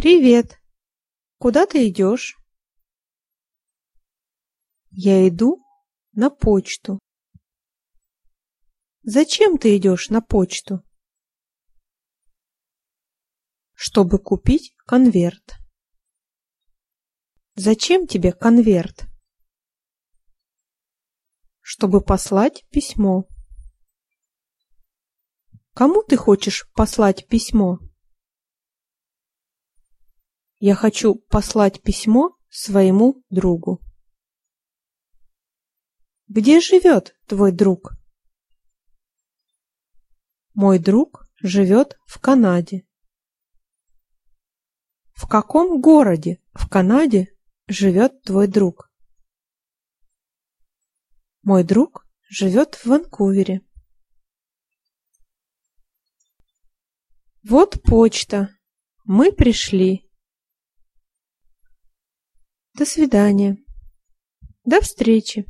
Привет. Куда ты идешь? Я иду на почту. Зачем ты идешь на почту? Чтобы купить конверт. Зачем тебе конверт? Чтобы послать письмо. Кому ты хочешь послать письмо? Я хочу послать письмо своему другу. Где живет твой друг? Мой друг живет в Канаде. В каком городе в Канаде живет твой друг? Мой друг живет в Ванкувере. Вот почта. Мы пришли. До свидания. До встречи.